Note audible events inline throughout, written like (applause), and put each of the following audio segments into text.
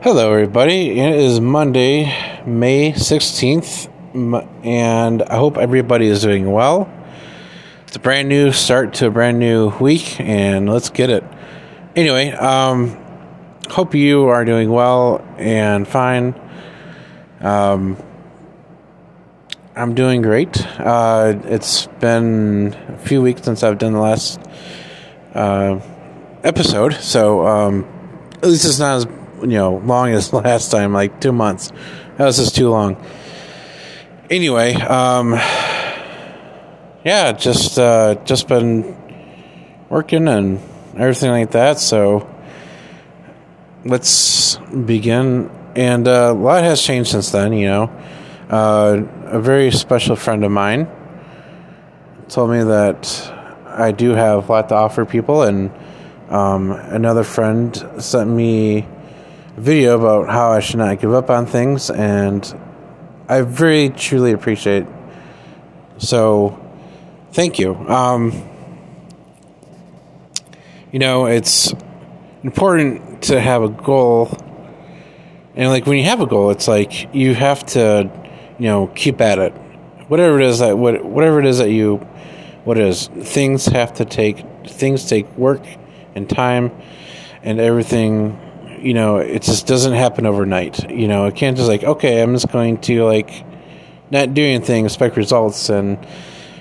Hello, everybody. It is Monday, May 16th, and I hope everybody is doing well. It's a brand new start to a brand new week, and let's get it. Anyway, um, hope you are doing well and fine. Um, I'm doing great. Uh, it's been a few weeks since I've done the last uh, episode, so um, at least it's not as you know long as (laughs) last time, like two months. That was just too long. Anyway, um, yeah, just uh, just been working and everything like that. So let's begin. And uh, a lot has changed since then. You know, uh, a very special friend of mine told me that I do have a lot to offer people, and um, another friend sent me video about how I should not give up on things, and I very truly appreciate. It. So, thank you. Um, you know, it's important to have a goal, and like when you have a goal, it's like you have to, you know, keep at it. Whatever it is that what whatever it is that you what is things have to take things take work and time and everything you know it just doesn't happen overnight. You know it can't just like okay i'm just going to like not do anything expect results. And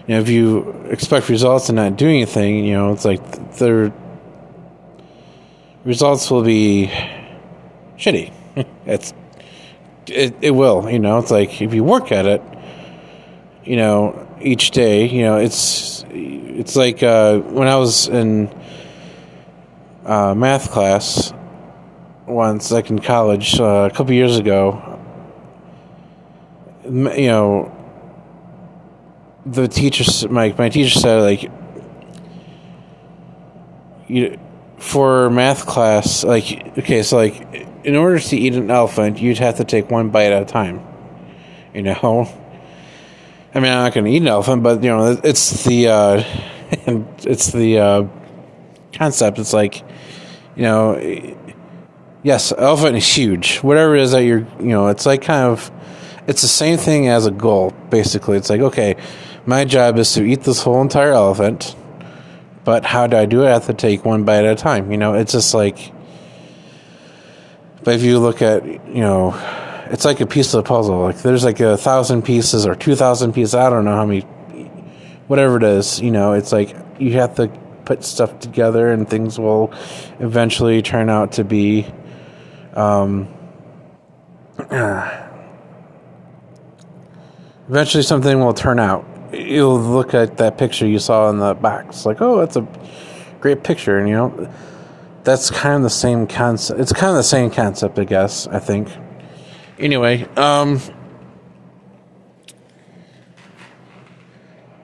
you know if you expect results and not do anything you know it's like the results will be shitty. (laughs) It's it, it will you know it's like if you work at it you know each day you know it's it's like uh, when I was in uh, math class once, like in college, uh, a couple years ago. You know, the teacher, my my teacher said like, you for math class, like okay, so like in order to eat an elephant, you'd have to take one bite at a time. You know. (laughs) I mean, I'm not going to eat an elephant, but you know, it's the uh, (laughs) it's the uh, concept. It's like, you know, yes, elephant is huge. Whatever it is that you're, you know, it's like kind of, it's the same thing as a goal. Basically, it's like, okay, my job is to eat this whole entire elephant, but how do I do it? I have to take one bite at a time. You know, it's just like, but if you look at, you know it's like a piece of the puzzle. Like there's like a thousand pieces or two thousand pieces. I don't know how many, whatever it is. You know, it's like you have to put stuff together, and things will eventually turn out to be. Um, (sighs) eventually, something will turn out. You'll look at that picture you saw in the box, like, oh, that's a great picture, and you know, that's kind of the same concept. It's kind of the same concept, I guess. I think anyway, um,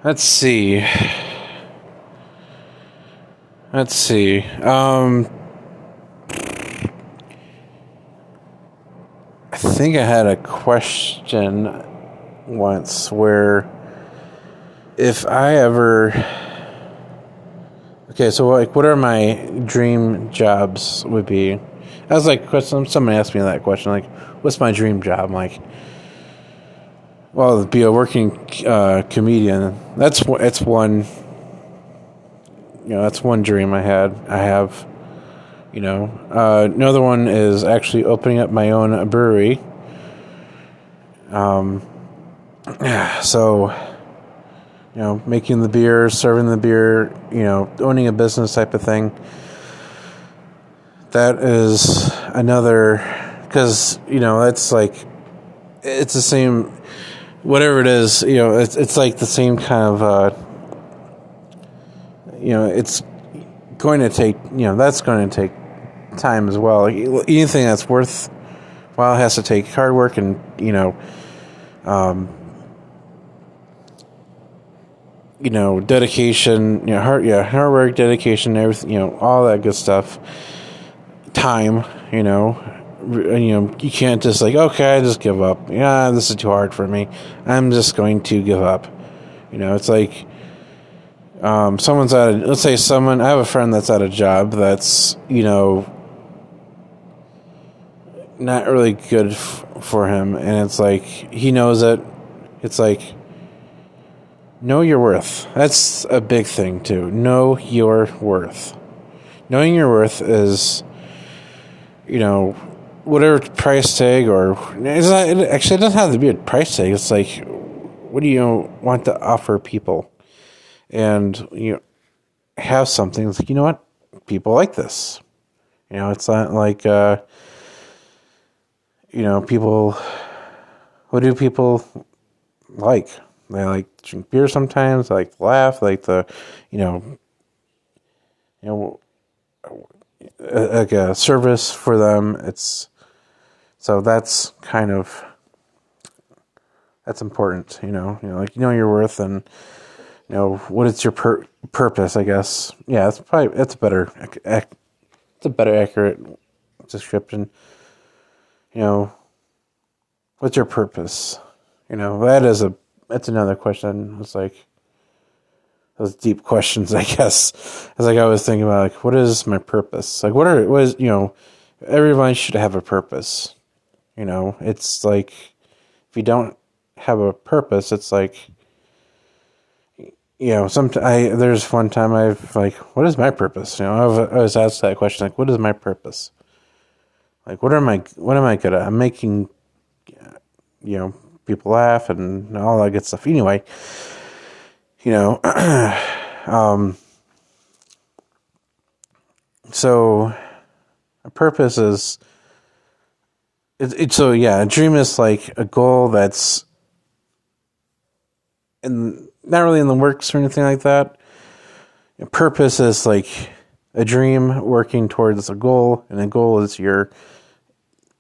let's see. Let's see. Um, think I had a question once where if I ever okay, so like, what are my dream jobs would be? I was like, somebody asked me that question, like, what's my dream job? I'm like, well, be a working uh, comedian. That's it's one. You know, that's one dream I had. I have. You know, uh, another one is actually opening up my own brewery. Um, (sighs) so, you know, making the beer, serving the beer, you know, owning a business type of thing. That is another because you know that's like it's the same whatever it is you know it's, it's like the same kind of uh, you know it's going to take you know that's going to take time as well anything that's worth while has to take hard work and you know um, you know dedication you know hard yeah hard work dedication everything you know all that good stuff time you know you know, you can't just like, okay, I just give up. Yeah, this is too hard for me. I'm just going to give up. You know, it's like um, someone's at a, let's say someone, I have a friend that's at a job that's, you know, not really good f- for him, and it's like he knows it. It's like know your worth. That's a big thing too. Know your worth. Knowing your worth is, you know, whatever price tag or it's not, it actually it doesn't have to be a price tag. It's like, what do you want to offer people, and you have something. Like you know what, people like this. You know, it's not like, uh, you know, people. What do people like? They like drink beer sometimes. They like laugh. Like the, you know, you know, like a service for them. It's so that's kind of that's important. You know, you know, like you know your worth and you know what is your pur- purpose. I guess. Yeah, it's probably it's a better it's a better accurate description. You know, what's your purpose? You know, that is a that's another question. It's like those deep (laughs) questions, I guess. It's like I was thinking about like what is my purpose? Like what are what is you know, everyone should have a purpose. You know, it's like if you don't have a purpose, it's like you know, some I there's one time I've like, what is my purpose? You know, I've, I was asked that question like, what is my purpose? Like, what am I? What am I good at? I'm making, you know, people laugh and all that good stuff. Anyway, you know, (clears throat) um, so a purpose is it, it, so yeah, a dream is like a goal that's in not really in the works or anything like that. A purpose is like a dream working towards a goal, and a goal is your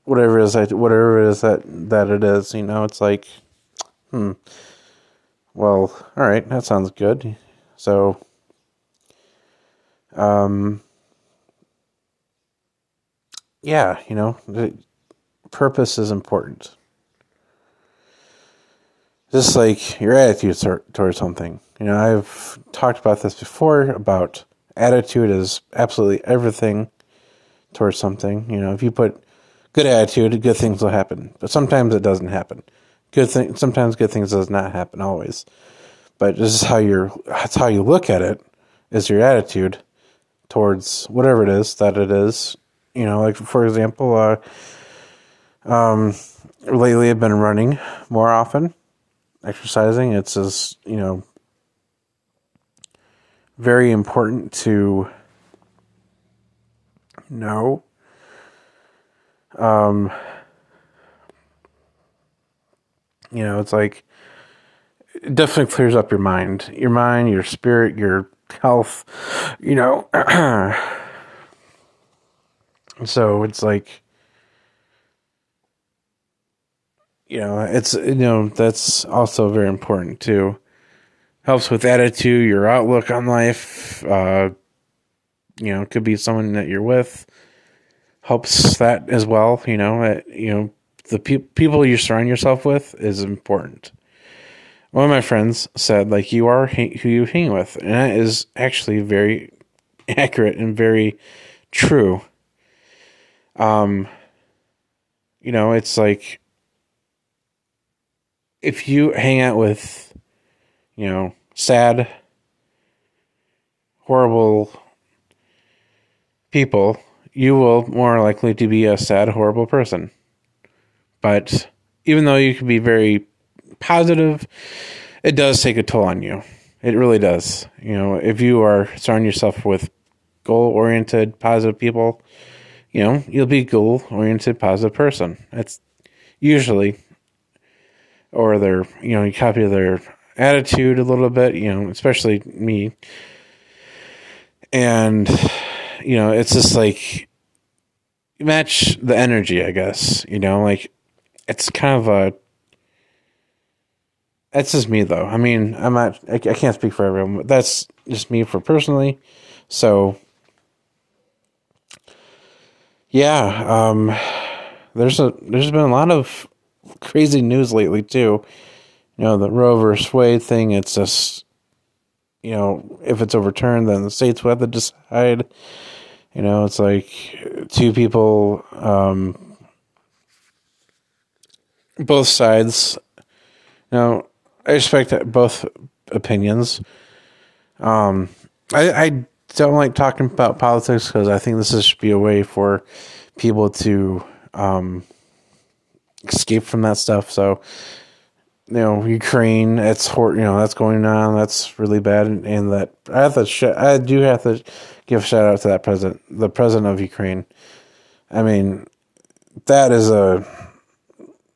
whatever it is that whatever it is that that it is. You know, it's like, hmm. Well, all right, that sounds good. So, um, yeah, you know, purpose is important. Just like your attitude towards something. You know, I've talked about this before about attitude is absolutely everything towards something. You know, if you put good attitude, good things will happen. But sometimes it doesn't happen. Good thing sometimes good things does not happen always. But this is how you're that's how you look at it is your attitude towards whatever it is that it is. You know, like for example, uh, um, lately I've been running more often, exercising. It's as you know very important to know um, you know, it's like it definitely clears up your mind, your mind, your spirit, your health. You know, (clears throat) so it's like you know, it's you know that's also very important too. Helps with attitude, your outlook on life. Uh, you know, it could be someone that you're with helps that as well. You know, uh, you know the pe- people you surround yourself with is important. One of my friends said, like, you are who you hang with, and that is actually very (laughs) accurate and very true. Um, you know, it's like if you hang out with, you know, sad, horrible people you will more likely to be a sad, horrible person. But even though you can be very positive, it does take a toll on you. It really does. You know, if you are surrounding yourself with goal oriented, positive people, you know, you'll be goal oriented, positive person. That's usually, or their, you know, you copy their attitude a little bit, you know, especially me. And you know, it's just like match the energy, I guess. You know, like it's kind of a. That's just me, though. I mean, I'm not. I, I can't speak for everyone, but that's just me for personally. So, yeah, um, there's a there's been a lot of crazy news lately too. You know, the Roe versus Wade thing. It's just, you know, if it's overturned, then the states will have to decide. You know, it's like two people, um, both sides. Now, I respect both opinions. Um, I, I don't like talking about politics because I think this should be a way for people to um, escape from that stuff. So, you know, Ukraine, it's you know that's going on. That's really bad, and, and that I have to. Sh- I do have to give a shout out to that president, the president of Ukraine. I mean, that is a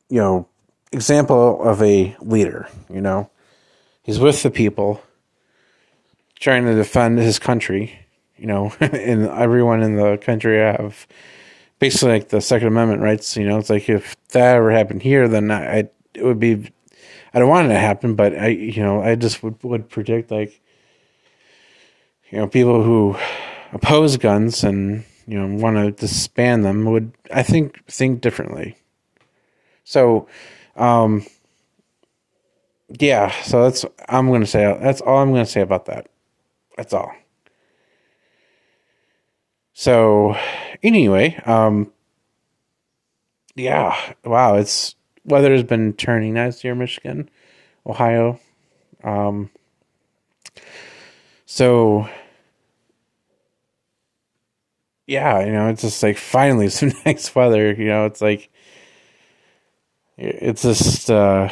you know example of a leader. You know, he's with the people, trying to defend his country. You know, (laughs) and everyone in the country have basically like the Second Amendment rights. You know, it's like if that ever happened here, then I it would be. I don't want it to happen, but I, you know, I just would would predict like, you know, people who oppose guns and you know want to disband them would, I think, think differently. So, um, yeah, so that's I'm gonna say that's all I'm gonna say about that. That's all. So, anyway, um, yeah, wow, it's weather has been turning nice here, Michigan, Ohio. Um, so, yeah, you know, it's just like finally (laughs) some nice weather. You know, it's like it's just uh,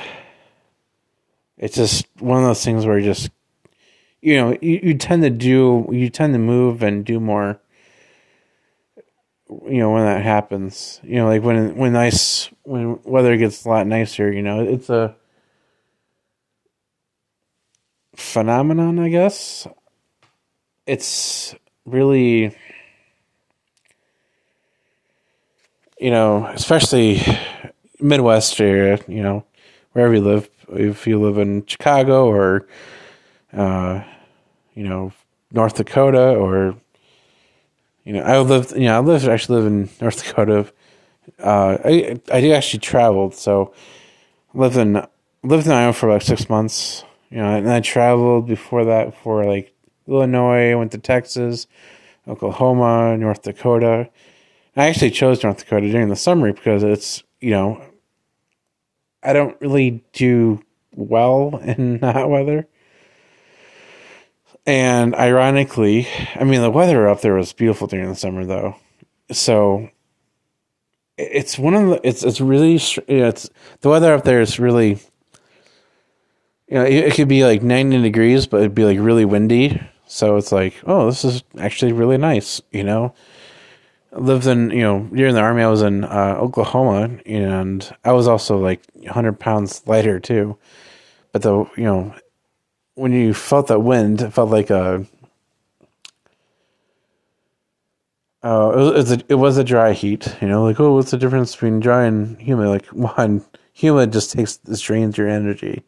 it's just one of those things where you just you know you, you tend to do you tend to move and do more you know when that happens you know like when when nice when weather gets a lot nicer you know it's a phenomenon i guess. It's really you know especially midwest area you know wherever you live if you live in chicago or uh you know north dakota or you know, I lived. You know, I lived actually live in North Dakota. Uh, I I did actually traveled, so lived in lived in Iowa for about six months. You know, and I traveled before that for like Illinois. Went to Texas, Oklahoma, North Dakota. I actually chose North Dakota during the summer because it's you know I don't really do well (laughs) in hot weather. And ironically, I mean, the weather up there was beautiful during the summer, though. So it's one of the it's it's really you know, it's the weather up there is really you know it, it could be like 90 degrees but it'd be like really windy. So it's like oh this is actually really nice you know? Lived in you know during the army i was in uh, oklahoma and i was also like 100 pounds lighter too. But the you know when you felt that wind, it felt like a. Uh, it, was, a, it was a dry heat, you know, like, oh, what's the difference between dry and humid? Like, (laughs) one, humid just takes, drains your energy.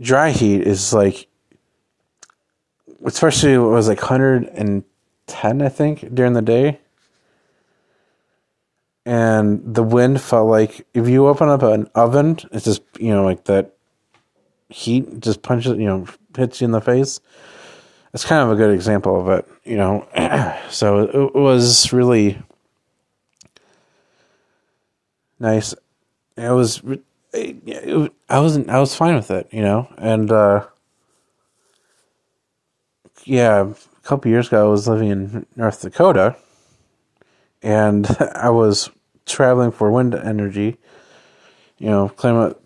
Dry heat is like, especially it was like 110, I think, during the day. And the wind felt like if you open up an oven, it's just, you know, like that heat just punches, you know, hits you in the face. It's kind of a good example of it, you know. (clears throat) so it, was really nice. It was, I wasn't, I was fine with it, you know, and uh, yeah, a couple years ago I was living in North Dakota, and (laughs) I was traveling for wind energy, you know, climate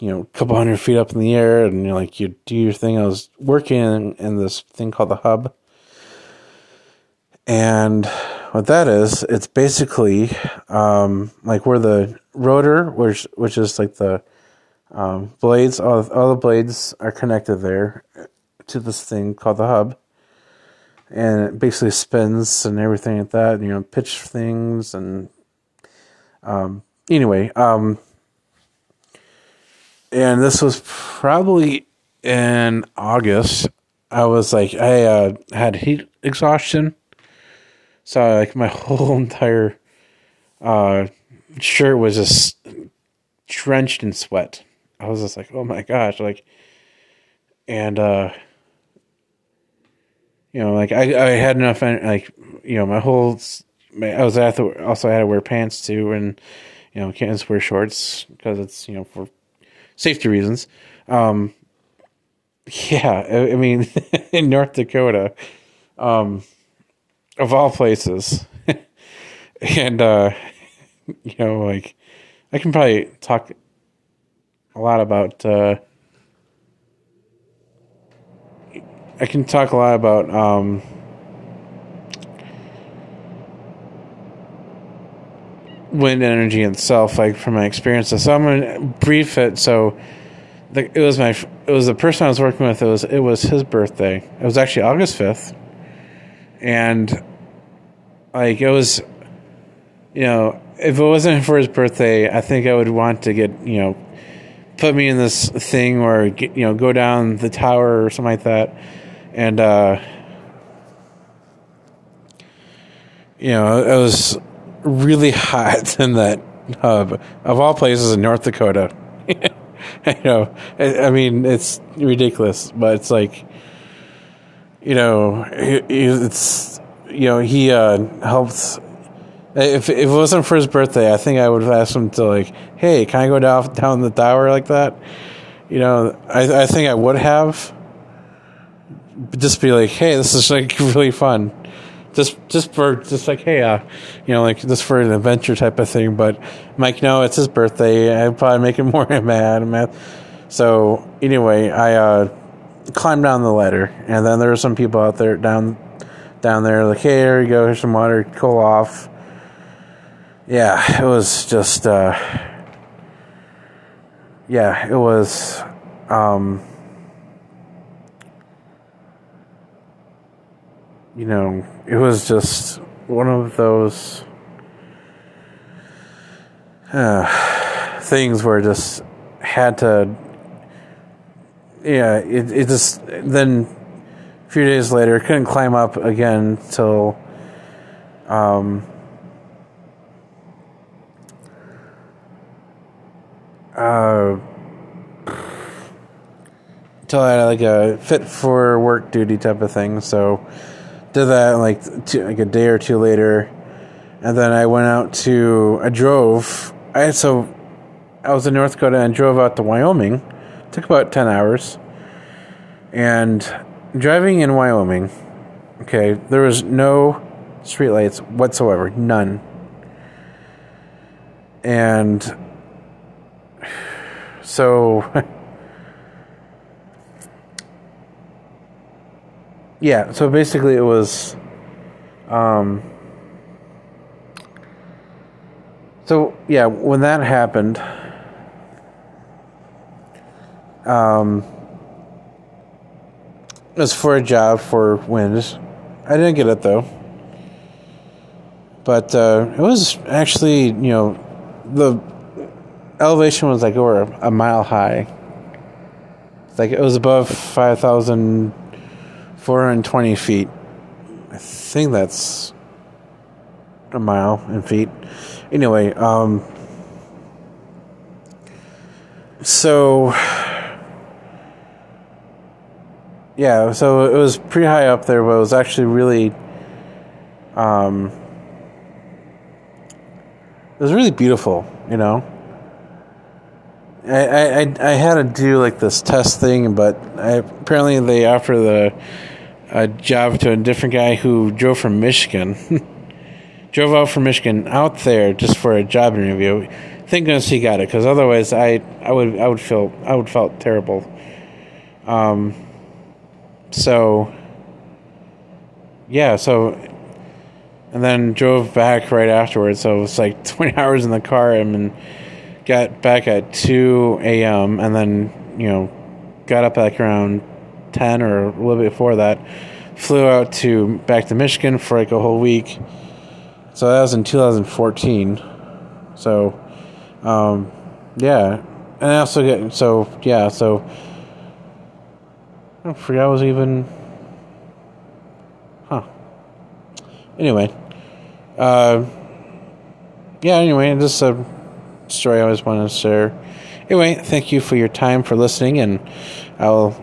you know, a couple hundred feet up in the air, and you're like you do your thing. I was working in, this thing called the hub, and what that is, it's basically um, like where the rotor, which which is like the um, blades, all, all the blades are connected there to this thing called the hub, and it basically spins and everything like that. And, you know, pitch things and um, anyway. Um, and this was probably in August. I was like, I uh, had heat exhaustion, so like my (laughs) whole entire uh, shirt was just drenched in sweat. I was just like, oh my gosh, like, and uh, you know, like I I had enough, like you know, my whole, my, I was at the, also I had to wear pants too, and you know can't just wear shorts because it's you know for safety reasons. Um, (laughs) yeah, I, I mean (laughs) in North Dakota, um, of all places, (laughs) and uh, you know like I can probably talk a lot about. Uh, I can talk a lot about um, wind energy itself, like from my experiences. So I'm gonna brief it. So the, it was my it was the person I was working with. It was it was his birthday. It was actually August fifth, and like it was, you know, if it wasn't for his birthday, I think I would want to get you know put me in this thing or get, you know go down the tower or something like that and uh, you know it was really (laughs) hot in that hub of all places in North Dakota. (laughs) you know, I, mean it's ridiculous, but it's like you know it's you know he uh, helped. If, if it wasn't for his birthday, I think I would have asked him to like, "Hey, can I go down down the tower like that?" You know, I I think I would have, just be like, hey, this is like (laughs) really fun. Just, just for, just like, hey, uh, you know, like just for an adventure type of thing. But Mike, no, it's his birthday. I'd probably make him (laughs) more mad. mad. So anyway, I uh, climbed down the ladder, and then there were some people out there down, down there, like, hey, here you go, here's some water, cool off. Yeah, it was just, uh, yeah, it was. Um, you know, it was just one of those uh, things where I just had to, yeah, it, it just, then a few days later, couldn't climb up again till, um, uh, till I had like a fit for work duty type of thing. So, did that like two, like a day or two later, and then I went out to I drove. I so I was in North Dakota and drove out to Wyoming. It took about ten hours, and driving in Wyoming. Okay, there was no streetlights whatsoever, none, and (sighs) so. (laughs) yeah, so basically it was um so yeah, when that happened um it was for a job for wind. I didn't get it though. But uh, it was actually, you know, the elevation was like over a mile high. Like it was above 5,000 420 feet. I think that's a mile in feet. Anyway, um, so yeah, so it was pretty high up there, but it was actually really, um, it was really beautiful, you know. I, I, I had to do like this test thing, but I, apparently they offer the a job to a different guy who drove from Michigan. (laughs) drove out from Michigan out there just for a job interview. Thank goodness he got it, because otherwise I I would I would feel I would felt terrible. Um. So. Yeah. So. And then drove back right afterwards. So it was like (laughs) twenty hours in the car and then got back at two a.m. and then you know got up like around 10 or a little bit before that. Flew out to back to Michigan for like a whole week. So that was in 2014. So, um, yeah. And I also get, so, yeah, so I forgot I was even, huh. Anyway, uh, yeah, anyway, just a story I always wanted to share. Anyway, thank you for your time for listening, and I'll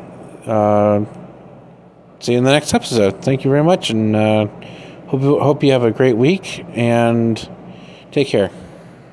uh, see you in the next episode. Thank you very much, and uh, hope hope you have a great week and take care.